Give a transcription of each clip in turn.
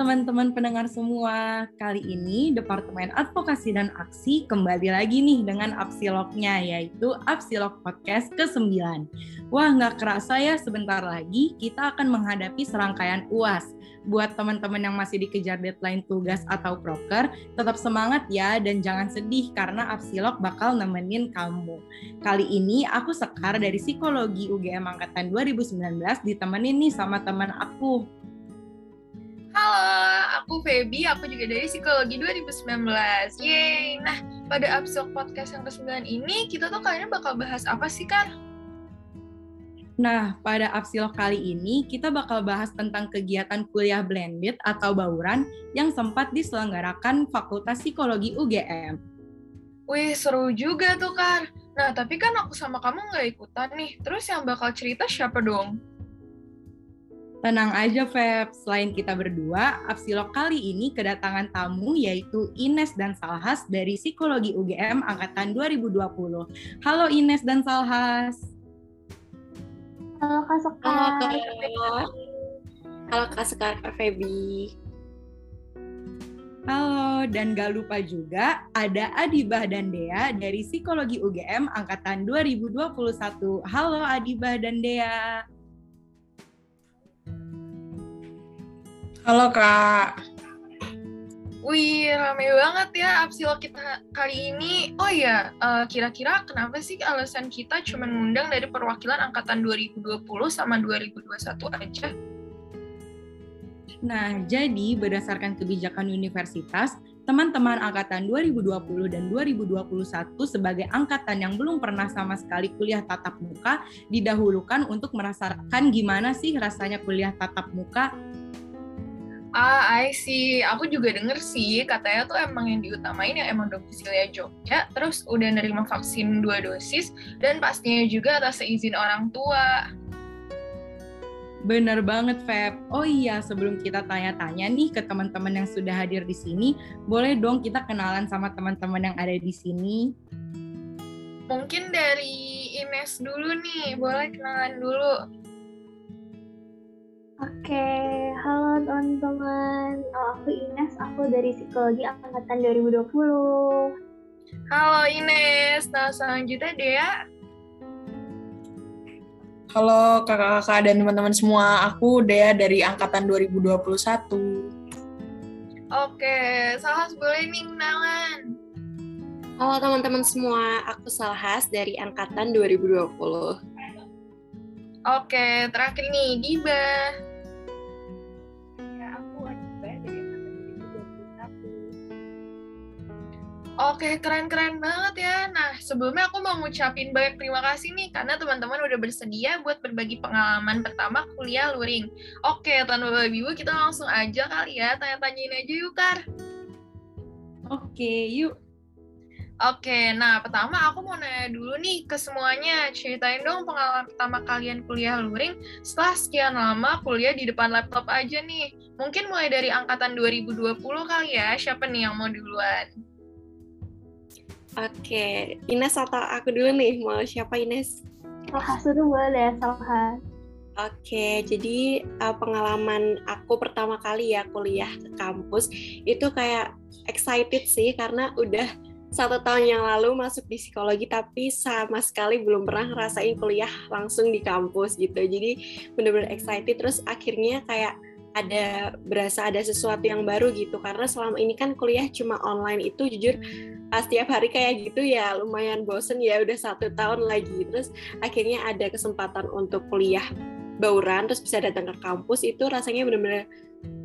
teman-teman pendengar semua. Kali ini Departemen Advokasi dan Aksi kembali lagi nih dengan Apsilognya, yaitu Apsilog Podcast ke-9. Wah, nggak kerasa ya sebentar lagi kita akan menghadapi serangkaian UAS. Buat teman-teman yang masih dikejar deadline tugas atau proker, tetap semangat ya dan jangan sedih karena Apsilog bakal nemenin kamu. Kali ini aku Sekar dari Psikologi UGM Angkatan 2019 ditemenin nih sama teman aku, Halo, aku Feby, aku juga dari Psikologi 2019. Yeay! Nah, pada episode podcast yang ke-9 ini, kita tuh kalian bakal bahas apa sih, kan? Nah, pada Apsilog kali ini, kita bakal bahas tentang kegiatan kuliah blended atau bauran yang sempat diselenggarakan Fakultas Psikologi UGM. Wih, seru juga tuh, Kar. Nah, tapi kan aku sama kamu nggak ikutan nih. Terus yang bakal cerita siapa dong? Tenang aja Feb, selain kita berdua, Apsilog kali ini kedatangan tamu yaitu Ines dan Salhas dari Psikologi UGM Angkatan 2020. Halo Ines dan Salhas. Halo Kak Sekar. Halo Kak. Halo Kak Sekar, Kak Feby. Halo, dan gak lupa juga ada Adibah dan Dea dari Psikologi UGM Angkatan 2021. Halo Adibah dan Dea. Halo Kak. Wih, rame banget ya Apsilo kita kali ini. Oh iya, uh, kira-kira kenapa sih alasan kita cuma ngundang dari perwakilan angkatan 2020 sama 2021 aja? Nah, jadi berdasarkan kebijakan universitas, teman-teman angkatan 2020 dan 2021 sebagai angkatan yang belum pernah sama sekali kuliah tatap muka didahulukan untuk merasakan gimana sih rasanya kuliah tatap muka Ah, I see. Aku juga denger sih, katanya tuh emang yang diutamain yang emang domisilinya Jogja, terus udah nerima vaksin dua dosis, dan pastinya juga atas seizin orang tua. Bener banget, Feb. Oh iya, sebelum kita tanya-tanya nih ke teman-teman yang sudah hadir di sini, boleh dong kita kenalan sama teman-teman yang ada di sini? Mungkin dari Ines dulu nih, boleh kenalan dulu. Oke, halo teman-teman. Oh, aku Ines, aku dari Psikologi Angkatan 2020. Halo Ines, nah selanjutnya Dea. Halo kakak-kakak dan teman-teman semua, aku Dea dari Angkatan 2021. Oke, Salhas boleh nih kenalan. Halo teman-teman semua, aku Salhas dari Angkatan 2020. Oke, terakhir nih, Diba. Oke, keren-keren banget ya. Nah, sebelumnya aku mau ngucapin banyak terima kasih nih karena teman-teman udah bersedia buat berbagi pengalaman pertama kuliah luring. Oke, tanpa babi ibu kita langsung aja kali ya, tanya-tanyain aja yuk, Kar. Oke, yuk. Oke, nah pertama aku mau nanya dulu nih ke semuanya. Ceritain dong pengalaman pertama kalian kuliah luring setelah sekian lama kuliah di depan laptop aja nih. Mungkin mulai dari angkatan 2020 kali ya, siapa nih yang mau duluan? Oke, Ines atau aku dulu nih, mau siapa Ines? Salhas dulu boleh, Salhas. Oke, jadi uh, pengalaman aku pertama kali ya kuliah ke kampus itu kayak excited sih karena udah satu tahun yang lalu masuk di psikologi tapi sama sekali belum pernah ngerasain kuliah langsung di kampus gitu. Jadi bener-bener excited terus akhirnya kayak ada berasa ada sesuatu yang baru gitu. Karena selama ini kan kuliah cuma online itu jujur setiap hari kayak gitu ya lumayan bosen ya udah satu tahun lagi. Terus akhirnya ada kesempatan untuk kuliah bauran terus bisa datang ke kampus itu rasanya bener-bener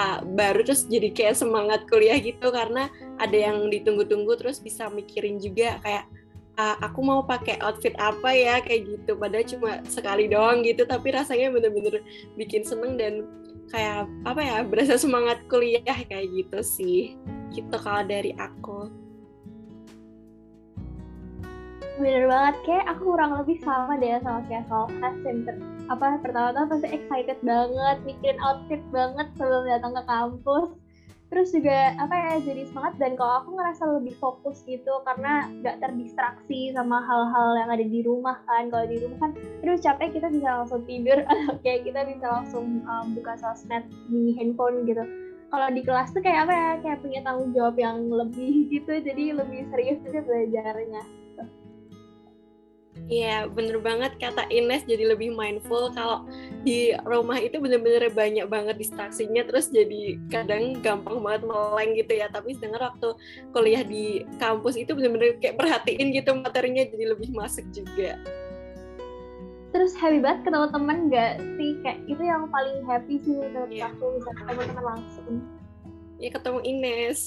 uh, baru terus jadi kayak semangat kuliah gitu. Karena ada yang ditunggu-tunggu terus bisa mikirin juga kayak uh, aku mau pakai outfit apa ya kayak gitu. Padahal cuma sekali doang gitu tapi rasanya bener-bener bikin seneng dan kayak apa ya berasa semangat kuliah kayak gitu sih. Gitu kalau dari aku. Bener banget. Kayak aku kurang lebih sama deh sama kayak Salhas yang ter, apa pertama-tama pasti excited banget mikirin outfit banget sebelum datang ke kampus terus juga apa ya jadi semangat dan kalau aku ngerasa lebih fokus gitu karena nggak terdistraksi sama hal-hal yang ada di rumah kan. Kalau di rumah kan terus capek kita bisa langsung tidur. Atau kayak kita bisa langsung um, buka sosmed di handphone gitu. Kalau di kelas tuh kayak apa ya kayak punya tanggung jawab yang lebih gitu jadi lebih serius juga belajarnya Iya, bener banget kata Ines jadi lebih mindful kalau di rumah itu bener-bener banyak banget distraksinya terus jadi kadang gampang banget meleng gitu ya. Tapi sedangkan waktu kuliah di kampus itu bener-bener kayak perhatiin gitu materinya jadi lebih masuk juga. Terus happy banget ketemu temen gak sih? Kayak itu yang paling happy sih menurut yeah. aku bisa ketemu teman langsung. Ya ketemu Ines.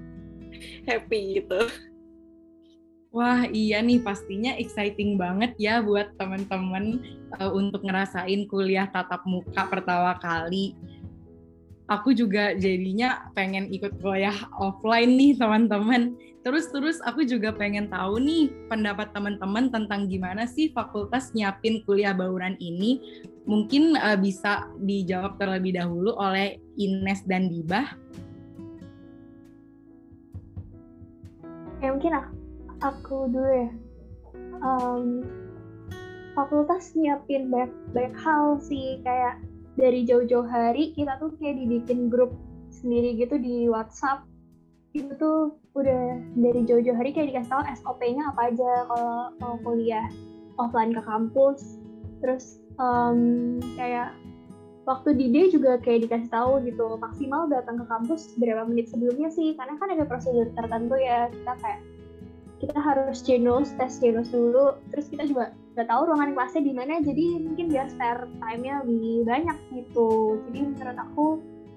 Happy gitu Wah iya nih pastinya exciting banget ya buat teman-teman uh, untuk ngerasain kuliah tatap muka pertama kali. Aku juga jadinya pengen ikut kuliah offline nih teman-teman. Terus-terus aku juga pengen tahu nih pendapat teman-teman tentang gimana sih fakultas nyiapin kuliah bauran ini. Mungkin uh, bisa dijawab terlebih dahulu oleh Ines dan Dibah. Ya mungkin aku aku dulu ya. Um, fakultas nyiapin banyak banyak hal sih. Kayak dari jauh-jauh hari kita tuh kayak dibikin grup sendiri gitu di WhatsApp. Itu tuh udah dari jauh-jauh hari kayak dikasih tahu SOP-nya apa aja kalau mau kuliah offline ke kampus. Terus um, kayak waktu di day juga kayak dikasih tahu gitu maksimal datang ke kampus berapa menit sebelumnya sih? Karena kan ada prosedur tertentu ya kita kayak kita harus genus tes genus dulu terus kita juga nggak tahu ruangan kelasnya di mana jadi mungkin biar spare time-nya lebih banyak gitu. Jadi menurut aku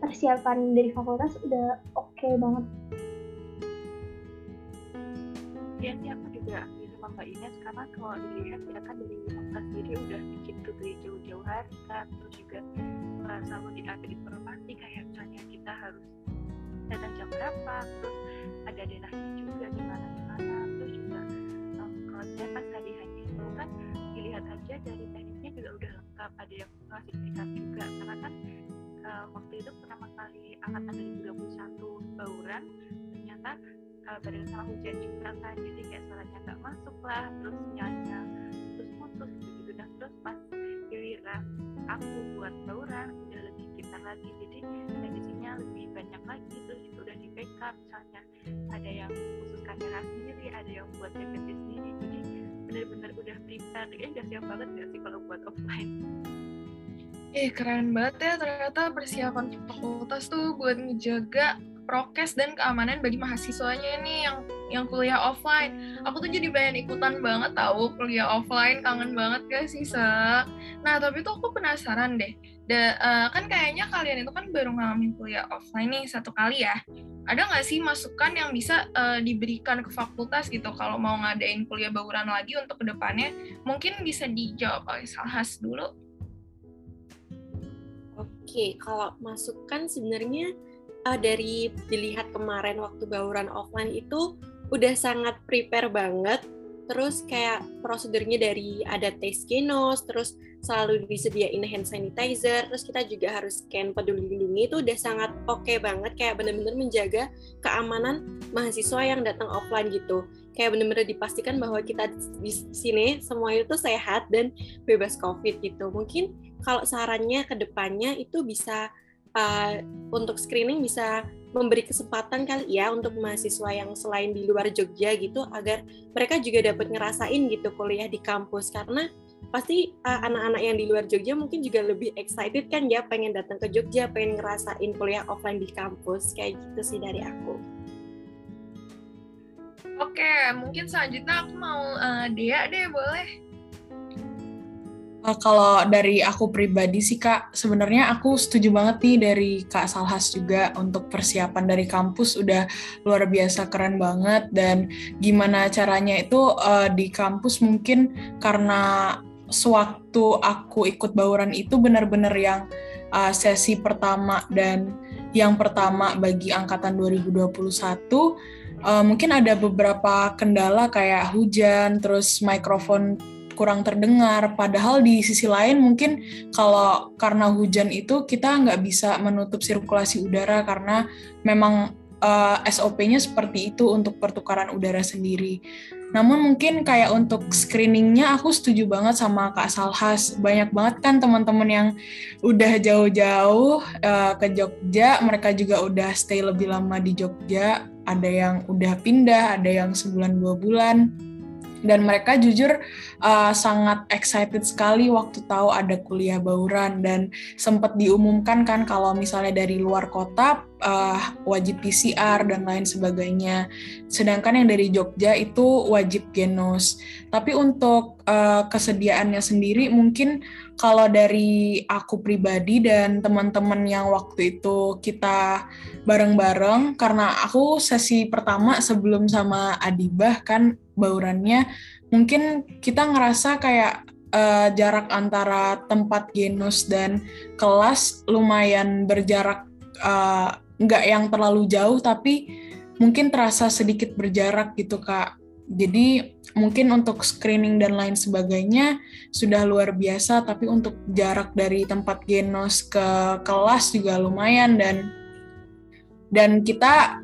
persiapan dari fakultas udah oke okay banget. Ya sih aku juga sama Mbak Ines karena kalau dilihat ya kan dari fakultas sendiri udah bikin dari jauh-jauh hari kan. Terus juga uh, selalu diambil informasi kayak misalnya kita harus datang jam berapa terus ada denahnya juga di mana maksudnya pas hari hanya itu kan dilihat aja dari tekniknya juga udah lengkap ada yang sertifikat juga. Karena kan uh, waktu itu pertama kali angkatan 2021 bauran ternyata uh, pada saat hujan juga kan jadi kayak suaranya nggak masuk lah terus nyanyi terus putus gitu nah terus pas giliran aku buat bauran udah kita lagi. Jadi teknisinya lebih banyak lagi. Terus itu udah di backup. Misalnya ada yang khusus kamera sendiri ada yang buat jaket sendiri. Jadi benar-benar udah prepare. Ya udah siap banget gak sih kalau buat offline? Eh keren banget ya. Ternyata persiapan fakultas tuh buat ngejaga prokes dan keamanan bagi mahasiswanya nih yang yang kuliah offline. Aku tuh jadi pengen ikutan banget tahu kuliah offline, kangen banget gak sih, Sa? Nah, tapi tuh aku penasaran deh. Da, uh, kan kayaknya kalian itu kan baru ngalamin kuliah offline nih satu kali ya. Ada nggak sih masukan yang bisa uh, diberikan ke fakultas gitu kalau mau ngadain kuliah bauran lagi untuk ke depannya? Mungkin bisa dijawab oleh Salhas dulu. Oke, kalau masukan sebenarnya uh, dari dilihat kemarin waktu bauran offline itu udah sangat prepare banget terus kayak prosedurnya dari ada tes genos, terus selalu disediain hand sanitizer, terus kita juga harus scan peduli lindungi itu udah sangat oke okay banget, kayak bener-bener menjaga keamanan mahasiswa yang datang offline gitu. Kayak bener-bener dipastikan bahwa kita di sini semua itu sehat dan bebas COVID gitu. Mungkin kalau sarannya ke depannya itu bisa uh, untuk screening bisa memberi kesempatan kali ya untuk mahasiswa yang selain di luar Jogja gitu agar mereka juga dapat ngerasain gitu kuliah di kampus karena pasti anak-anak uh, yang di luar Jogja mungkin juga lebih excited kan ya pengen datang ke Jogja pengen ngerasain kuliah offline di kampus kayak gitu sih dari aku. Oke, mungkin selanjutnya aku mau uh, Dea deh boleh. Uh, kalau dari aku pribadi sih Kak, sebenarnya aku setuju banget nih dari Kak Salhas juga untuk persiapan dari kampus. Udah luar biasa keren banget. Dan gimana caranya itu uh, di kampus mungkin karena sewaktu aku ikut bauran itu benar-benar yang uh, sesi pertama dan yang pertama bagi angkatan 2021 uh, mungkin ada beberapa kendala kayak hujan terus mikrofon kurang terdengar. Padahal di sisi lain mungkin kalau karena hujan itu kita nggak bisa menutup sirkulasi udara karena memang uh, eh, SOP-nya seperti itu untuk pertukaran udara sendiri. Namun mungkin kayak untuk screeningnya aku setuju banget sama Kak Salhas. Banyak banget kan teman-teman yang udah jauh-jauh uh, ke Jogja, mereka juga udah stay lebih lama di Jogja. Ada yang udah pindah, ada yang sebulan dua bulan dan mereka jujur uh, sangat excited sekali waktu tahu ada kuliah bauran dan sempat diumumkan kan kalau misalnya dari luar kota uh, wajib PCR dan lain sebagainya. Sedangkan yang dari Jogja itu wajib genos. Tapi untuk uh, kesediaannya sendiri mungkin kalau dari aku pribadi dan teman-teman yang waktu itu kita bareng-bareng karena aku sesi pertama sebelum sama Adibah kan baurannya mungkin kita ngerasa kayak uh, jarak antara tempat genus dan kelas lumayan berjarak uh, nggak yang terlalu jauh tapi mungkin terasa sedikit berjarak gitu kak. Jadi mungkin untuk screening dan lain sebagainya sudah luar biasa tapi untuk jarak dari tempat genos ke kelas juga lumayan dan dan kita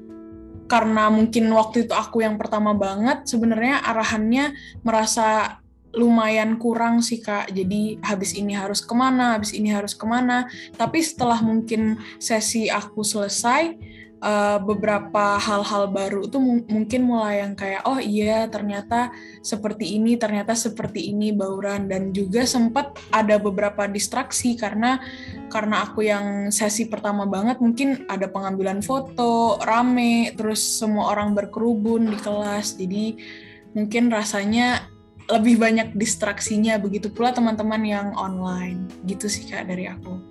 karena mungkin waktu itu aku yang pertama banget sebenarnya arahannya merasa lumayan kurang sih kak. Jadi habis ini harus ke mana habis ini harus ke mana. Tapi setelah mungkin sesi aku selesai uh, beberapa hal-hal baru itu mungkin mulai yang kayak oh iya ternyata seperti ini ternyata seperti ini bauran. Dan juga sempat ada beberapa distraksi karena karena aku yang sesi pertama banget mungkin ada pengambilan foto rame terus semua orang berkerubun di kelas. Jadi mungkin rasanya lebih banyak distraksinya. Begitu pula teman-teman yang online. Gitu sih kak dari aku.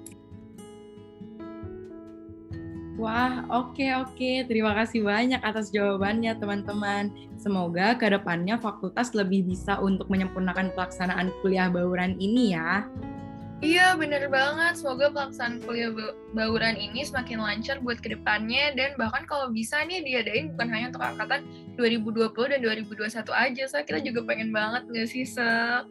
Wah, oke okay, oke. Okay. Terima kasih banyak atas jawabannya, teman-teman. Semoga ke depannya fakultas lebih bisa untuk menyempurnakan pelaksanaan kuliah bauran ini ya. Iya, bener banget. Semoga pelaksanaan kuliah bauran ini semakin lancar buat ke depannya dan bahkan kalau bisa nih diadain bukan hanya untuk angkatan 2020 dan 2021 aja. Soalnya kita juga pengen banget nggak sih, Se?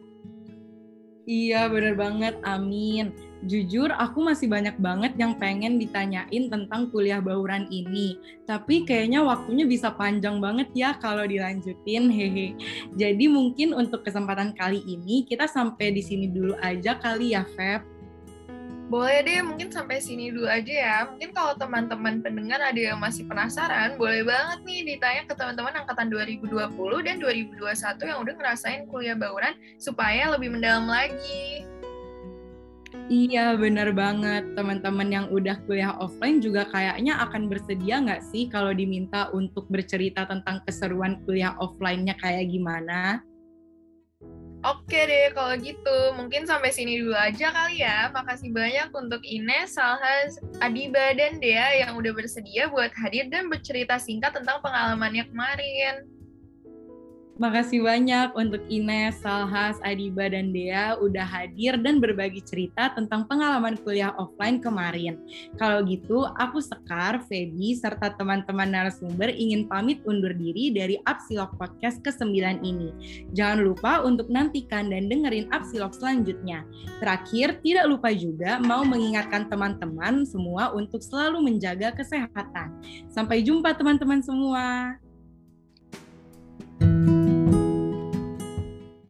Iya, bener banget. Amin jujur aku masih banyak banget yang pengen ditanyain tentang kuliah bauran ini. Tapi kayaknya waktunya bisa panjang banget ya kalau dilanjutin. Hehe. Jadi mungkin untuk kesempatan kali ini kita sampai di sini dulu aja kali ya, Feb. Boleh deh, mungkin sampai sini dulu aja ya. Mungkin kalau teman-teman pendengar ada yang masih penasaran, boleh banget nih ditanya ke teman-teman angkatan 2020 dan 2021 yang udah ngerasain kuliah bauran supaya lebih mendalam lagi. Iya benar banget teman-teman yang udah kuliah offline juga kayaknya akan bersedia nggak sih kalau diminta untuk bercerita tentang keseruan kuliah offline-nya kayak gimana? Oke deh kalau gitu mungkin sampai sini dulu aja kali ya. Makasih banyak untuk Ines, Salhas, Adiba, dan Dea yang udah bersedia buat hadir dan bercerita singkat tentang pengalamannya kemarin. Makasih banyak untuk Ines, Salhas, Adiba, dan Dea udah hadir dan berbagi cerita tentang pengalaman kuliah offline kemarin. Kalau gitu, aku Sekar, Feby, serta teman-teman narasumber ingin pamit undur diri dari Upsilog Podcast ke-9 ini. Jangan lupa untuk nantikan dan dengerin Upsilog selanjutnya. Terakhir, tidak lupa juga mau mengingatkan teman-teman semua untuk selalu menjaga kesehatan. Sampai jumpa teman-teman semua.